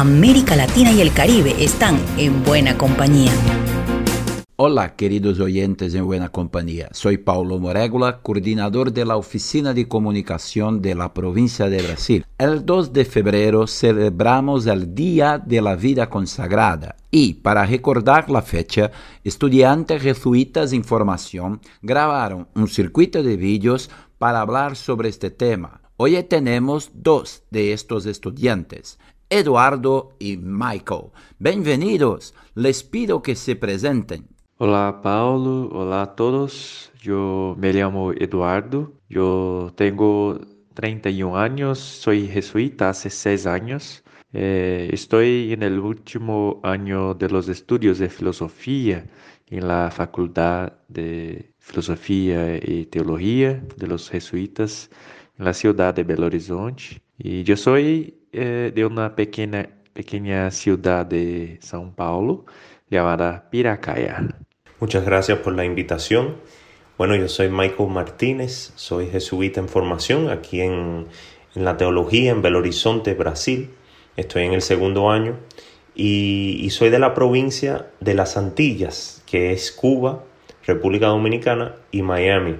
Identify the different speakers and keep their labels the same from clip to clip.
Speaker 1: América Latina y el Caribe están en buena compañía.
Speaker 2: Hola, queridos oyentes en Buena Compañía. Soy Paulo Moregula, coordinador de la Oficina de Comunicación de la provincia de Brasil. El 2 de febrero celebramos el Día de la Vida Consagrada y, para recordar la fecha, estudiantes jesuitas en formación grabaron un circuito de vídeos para hablar sobre este tema. Hoy tenemos dos de estos estudiantes. Eduardo y Michael. Bienvenidos. Les pido que se presenten.
Speaker 3: Hola Paulo, hola a todos. Yo me llamo Eduardo, yo tengo 31 años, soy jesuita hace 6 años. Eh, estoy en el último año de los estudios de filosofía en la Facultad de Filosofía y Teología de los jesuitas en la ciudad de Belo Horizonte. Y yo soy eh, de una pequeña, pequeña ciudad de São Paulo llamada Piracaya.
Speaker 4: Muchas gracias por la invitación. Bueno, yo soy Michael Martínez, soy jesuita en formación aquí en, la teología en Belo Horizonte, Brasil. Estoy en el segundo año y, soy de la provincia de las Antillas, que es Cuba, República Dominicana y Miami.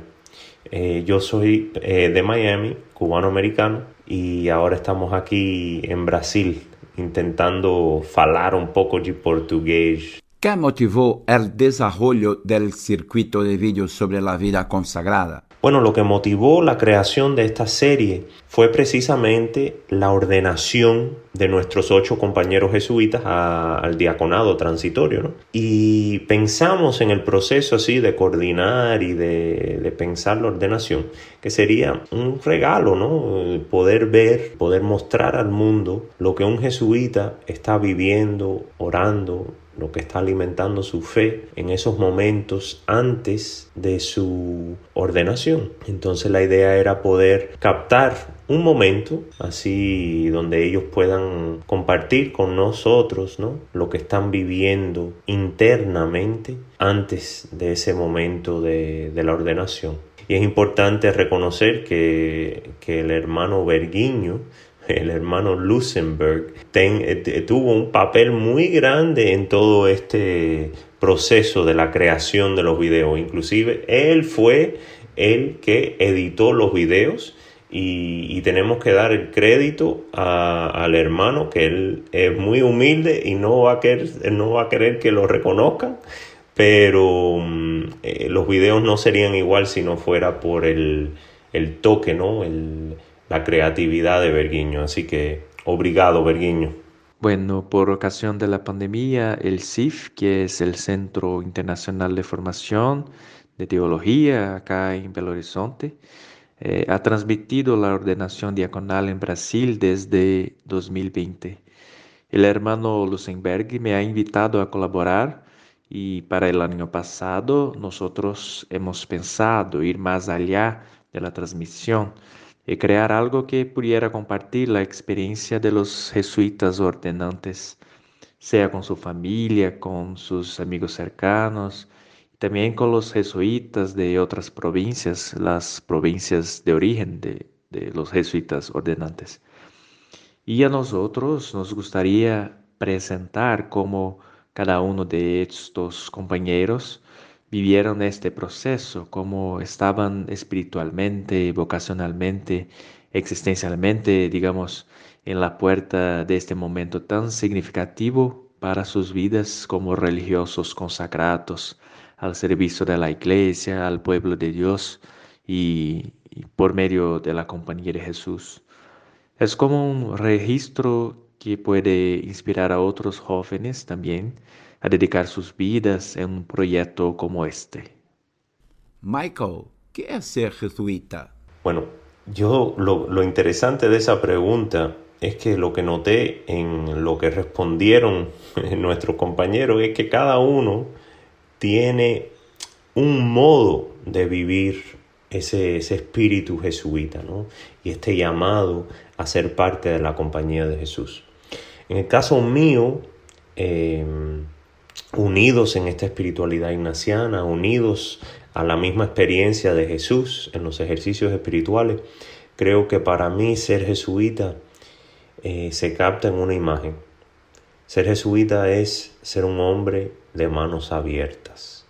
Speaker 4: Eh, yo soy eh, de Miami, cubano-americano, y ahora estamos aquí en Brasil intentando falar un poco de portugués
Speaker 2: ¿Qué motivó el desarrollo del circuito de vídeos sobre la vida consagrada?
Speaker 4: Bueno, lo que motivó la creación de esta serie fue precisamente la ordenación de nuestros ocho compañeros jesuitas al diaconado transitorio. Y pensamos en el proceso así de coordinar y de, pensar la ordenación, que sería un regalo, ¿no? Poder ver, poder mostrar al mundo lo que un jesuita está viviendo, orando, lo que está alimentando su fe en esos momentos antes de su ordenación. Entonces la idea era poder captar un momento así donde ellos puedan compartir con nosotros ¿no? lo que están viviendo internamente antes de ese momento de, la ordenación. Y es importante reconocer que, que el hermano Berguiño el hermano Luxemburg, eh, tuvo un papel muy grande en todo este proceso de la creación de los videos. Inclusive él fue el que editó los videos y, tenemos que dar el crédito al hermano que él es muy humilde y no va a querer, no va a querer que lo reconozcan, pero mm, eh, los videos no serían igual si no fuera por el, el toque, ¿no? El, la creatividad de Berguiño. Así que, obrigado, Berguiño.
Speaker 3: Bueno, por ocasión de la pandemia, el CIF, que es el Centro Internacional de Formación de Teología acá en Belo Horizonte, eh, ha transmitido la ordenación diaconal en Brasil desde 2020. El hermano Luxemburg me ha invitado a colaborar y para el año pasado nosotros hemos pensado ir más allá de la transmisión y crear algo que pudiera compartir la experiencia de los jesuitas ordenantes, sea con su familia, con sus amigos cercanos, también con los jesuitas de otras provincias, las provincias de origen de, de los jesuitas ordenantes. Y a nosotros nos gustaría presentar cómo cada uno de estos compañeros vivieron este proceso, cómo estaban espiritualmente, vocacionalmente, existencialmente, digamos, en la puerta de este momento tan significativo para sus vidas como religiosos consagrados al servicio de la iglesia, al pueblo de Dios y, y por medio de la compañía de Jesús. Es como un registro que puede inspirar a otros jóvenes también a dedicar sus vidas en un proyecto como este.
Speaker 2: Michael, ¿qué es ser jesuita?
Speaker 4: Bueno, yo lo, interesante de esa pregunta es que lo que noté en lo que respondieron nuestros compañeros es que cada uno tiene un modo de vivir ese, ese espíritu jesuita, ¿no? Y este llamado a ser parte de la compañía de Jesús. En el caso mío, eh, unidos en esta espiritualidad ignaciana, unidos a la misma experiencia de Jesús en los ejercicios espirituales, creo que para mí ser jesuita eh, se capta en una imagen. Ser jesuita es ser un hombre de manos abiertas.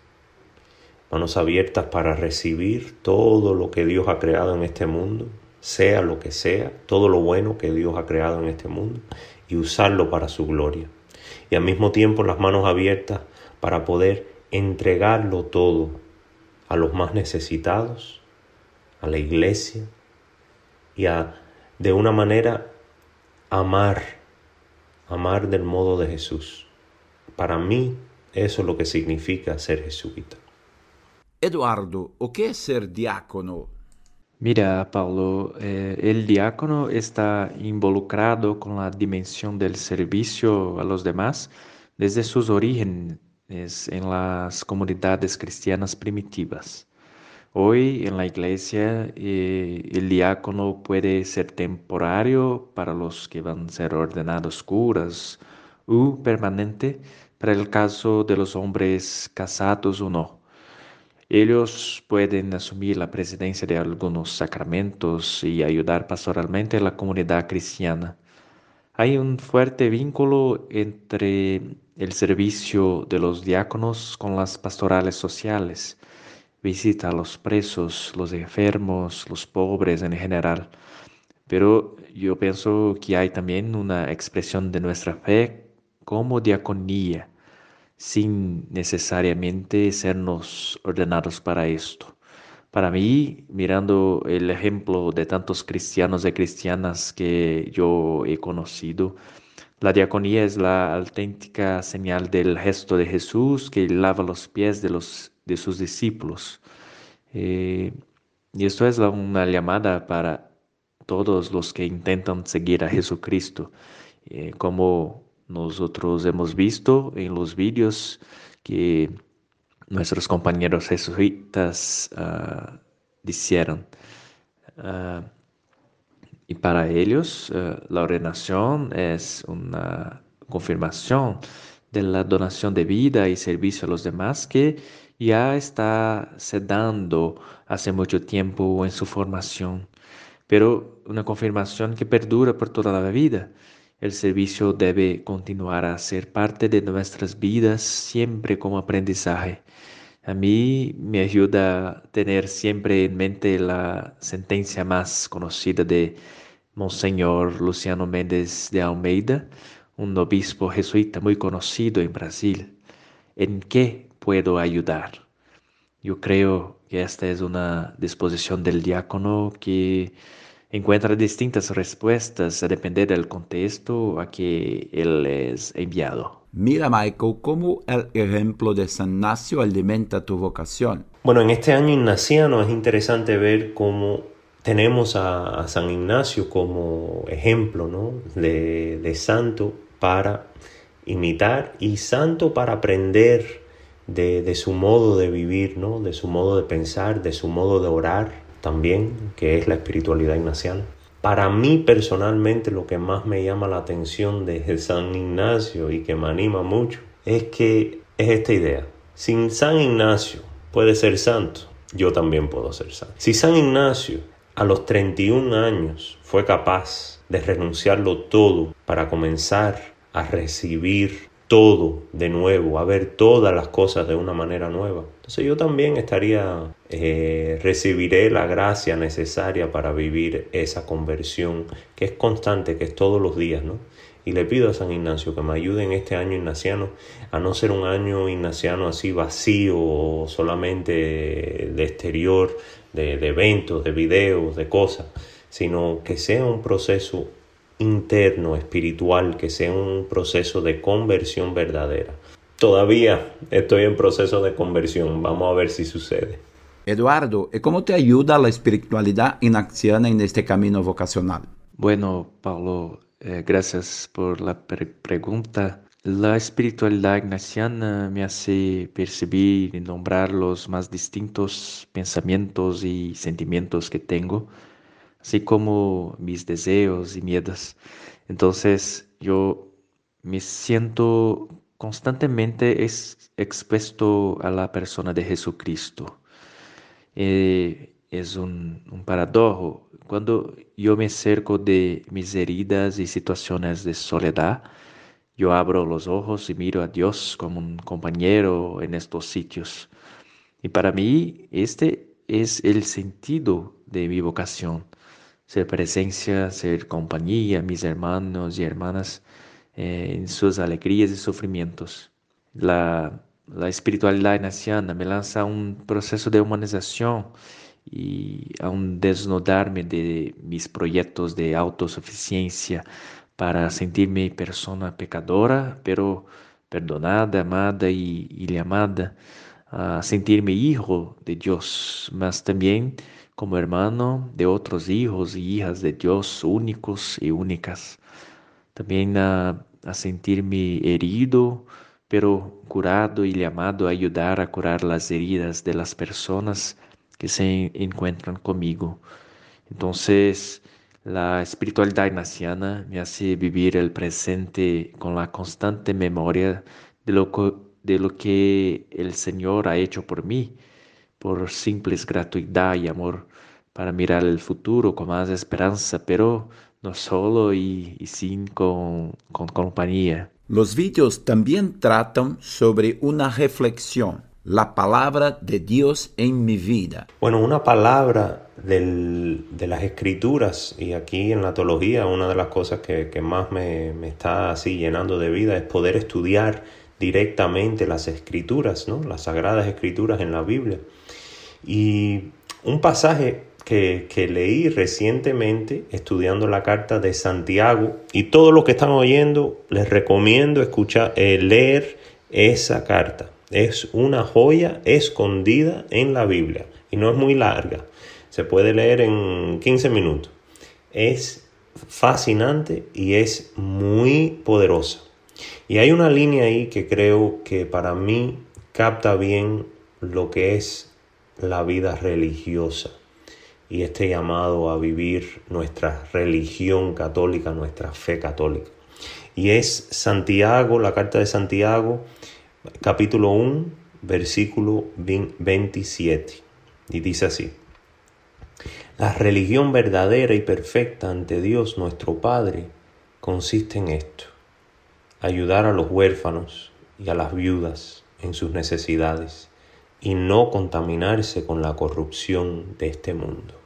Speaker 4: Manos abiertas para recibir todo lo que Dios ha creado en este mundo, sea lo que sea, todo lo bueno que Dios ha creado en este mundo y usarlo para su gloria. Y al mismo tiempo las manos abiertas para poder entregarlo todo a los más necesitados, a la iglesia y a de una manera amar, amar del modo de Jesús. Para mí eso es lo que significa ser jesuita.
Speaker 2: Eduardo, ¿o qué es ser diácono?
Speaker 3: Mira, Paulo, eh, el diácono está involucrado con la dimensión del servicio a los demás desde sus orígenes en las comunidades cristianas primitivas. Hoy en la iglesia eh, el diácono puede ser temporario para los que van a ser ordenados curas o permanente para el caso de los hombres casados o no. Ellos pueden asumir la presidencia de algunos sacramentos y ayudar pastoralmente a la comunidad cristiana. Hay un fuerte vínculo entre el servicio de los diáconos con las pastorales sociales, visita a los presos, los enfermos, los pobres en general. Pero yo pienso que hay también una expresión de nuestra fe como diaconía sin necesariamente sernos ordenados para esto. Para mí, mirando el ejemplo de tantos cristianos y cristianas que yo he conocido, la diaconía es la auténtica señal del gesto de Jesús que lava los pies de, los, de sus discípulos. Eh, y esto es una llamada para todos los que intentan seguir a Jesucristo, eh, como nosotros hemos visto en los vídeos que nuestros compañeros jesuitas uh, dijeron. Uh, y para ellos uh, la ordenación es una confirmación de la donación de vida y servicio a los demás que ya está se dando hace mucho tiempo en su formación, pero una confirmación que perdura por toda la vida. El servicio debe continuar a ser parte de nuestras vidas siempre como aprendizaje. A mí me ayuda tener siempre en mente la sentencia más conocida de Monseñor Luciano Méndez de Almeida, un obispo jesuita muy conocido en Brasil. ¿En qué puedo ayudar? Yo creo que esta es una disposición del diácono que encuentra distintas respuestas a depender del contexto a que él es enviado.
Speaker 2: Mira, Michael, cómo el ejemplo de San Ignacio alimenta tu vocación.
Speaker 4: Bueno, en este año ignaciano es interesante ver cómo tenemos a, San Ignacio como ejemplo ¿no? de, de santo para imitar y santo para aprender de, de, su modo de vivir, ¿no? de su modo de pensar, de su modo de orar, también, que es la espiritualidad ignaciana. Para mí personalmente lo que más me llama la atención de San Ignacio y que me anima mucho es que es esta idea. Sin San Ignacio puede ser santo, yo también puedo ser santo. Si San Ignacio a los 31 años fue capaz de renunciarlo todo para comenzar a recibir todo de nuevo, a ver todas las cosas de una manera nueva. Yo también estaría, eh, recibiré la gracia necesaria para vivir esa conversión que es constante, que es todos los días, ¿no? Y le pido a San Ignacio que me ayude en este año ignaciano a no ser un año ignaciano así vacío, solamente de exterior, de, de eventos, de videos, de cosas, sino que sea un proceso interno, espiritual, que sea un proceso de conversión verdadera. Todavía estoy en proceso de conversión, vamos a ver si sucede.
Speaker 2: Eduardo, ¿y cómo te ayuda la espiritualidad ignaciana en este camino vocacional?
Speaker 3: Bueno, Pablo, eh, gracias por la pregunta. La espiritualidad ignaciana me hace percibir y nombrar los más distintos pensamientos y sentimientos que tengo así como mis deseos y miedos. Entonces yo me siento constantemente expuesto a la persona de Jesucristo. Eh, es un, un paradojo. Cuando yo me cerco de mis heridas y situaciones de soledad, yo abro los ojos y miro a Dios como un compañero en estos sitios. Y para mí este es el sentido de mi vocación, ser presencia, ser compañía, mis hermanos y hermanas eh, en sus alegrías y sufrimientos. La, la espiritualidad ignaciana me lanza a un proceso de humanización y a un desnudarme de mis proyectos de autosuficiencia para sentirme persona pecadora, pero perdonada, amada y, y amada, a sentirme hijo de Dios, mas también como hermano de otros hijos y hijas de Dios únicos y únicas. También a, a sentirme herido, pero curado y llamado a ayudar a curar las heridas de las personas que se encuentran conmigo. Entonces, la espiritualidad ignaciana me hace vivir el presente con la constante memoria de lo, de lo que el Señor ha hecho por mí, por simples gratuidad y amor, para mirar el futuro con más esperanza, pero no solo y, y sin con, con compañía.
Speaker 2: Los vídeos también tratan sobre una reflexión la palabra de Dios en mi vida.
Speaker 4: Bueno, una palabra del, de las escrituras y aquí en la teología una de las cosas que, que más me, me, está así llenando de vida es poder estudiar directamente las escrituras, ¿no? las sagradas escrituras en la Biblia. Y un pasaje que, leí recientemente estudiando la carta de Santiago y todos los que están oyendo les recomiendo escuchar, eh, leer esa carta es una joya escondida en la Biblia y no es muy larga. Se puede leer en 15 minutos. Es fascinante y es muy poderosa. Y hay una línea ahí que creo que para mí capta bien lo que es la vida religiosa y este llamado a vivir nuestra religión católica, nuestra fe católica. Y es Santiago, la carta de Santiago, capítulo 1, versículo 27. Y dice así, la religión verdadera y perfecta ante Dios nuestro Padre consiste en esto, ayudar a los huérfanos y a las viudas en sus necesidades y no contaminarse con la corrupción de este mundo.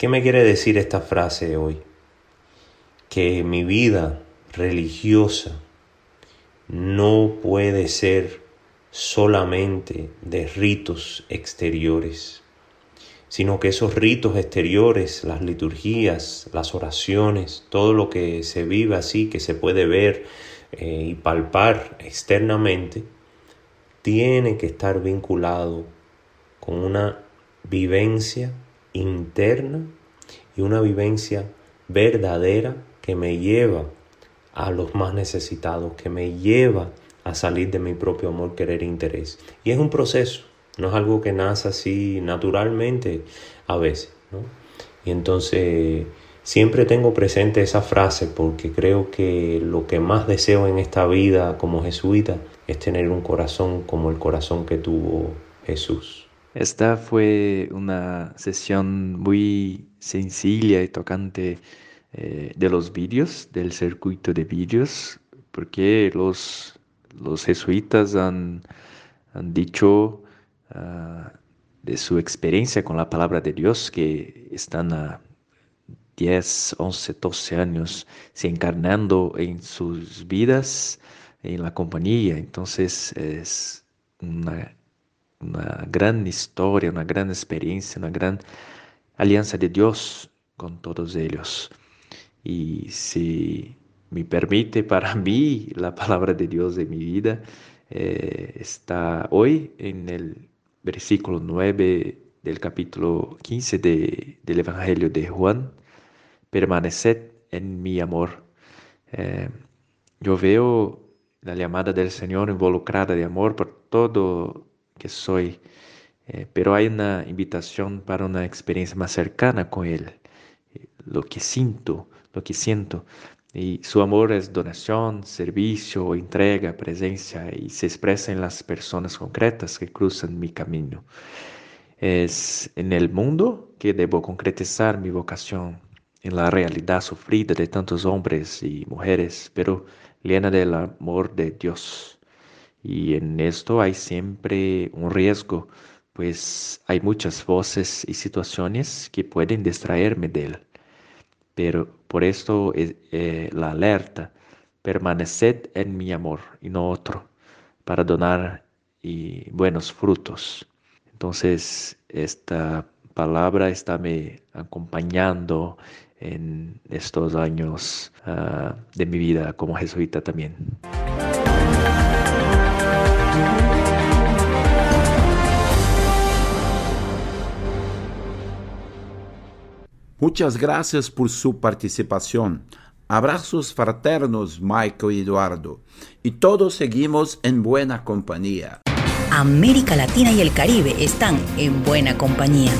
Speaker 4: ¿Qué me quiere decir esta frase hoy? Que mi vida religiosa no puede ser solamente de ritos exteriores, sino que esos ritos exteriores, las liturgías, las oraciones, todo lo que se vive así, que se puede ver eh, y palpar externamente, tiene que estar vinculado con una vivencia interna y una vivencia verdadera que me lleva a los más necesitados, que me lleva a salir de mi propio amor, querer e interés. Y es un proceso, no es algo que nace así naturalmente a veces. Y entonces siempre tengo presente esa frase porque creo que lo que más deseo en esta vida como jesuita es tener un corazón como el corazón que tuvo Jesús.
Speaker 3: Esta fue una sesión muy sencilla y tocante eh, de los vídeos, del circuito de vídeos, porque los, los jesuitas han, han dicho uh, de su experiencia con la palabra de Dios que están a 10, 11, 12 años se encarnando en sus vidas, en la compañía. Entonces es una, una gran historia, una gran experiencia, una gran alianza de Dios con todos ellos. Y si me permite, para mí, la palabra de Dios en mi vida eh, está hoy en el versículo 9 del capítulo 15 de, del Evangelio de Juan. Permaneced en mi amor. Eh, yo veo la llamada del Señor involucrada de amor por todo que soy, eh, pero hay una invitación para una experiencia más cercana con Él. Lo que siento, lo que siento. Y su amor es donación, servicio, entrega, presencia y se expresa en las personas concretas que cruzan mi camino. Es en el mundo que debo concretizar mi vocación en la realidad sufrida de tantos hombres y mujeres, pero llena del amor de Dios. Y en esto hay siempre un riesgo, pues hay muchas voces y situaciones que pueden distraerme de él. Pero por esto eh, la alerta, permaneced en mi amor y no otro, para donar y buenos frutos. Entonces, esta palabra está me acompañando en estos años uh, de mi vida como jesuita también.
Speaker 2: Muchas gracias por su participación. Abrazos fraternos, Michael y Eduardo. Y todos seguimos en buena compañía.
Speaker 1: América Latina y el Caribe están en buena compañía.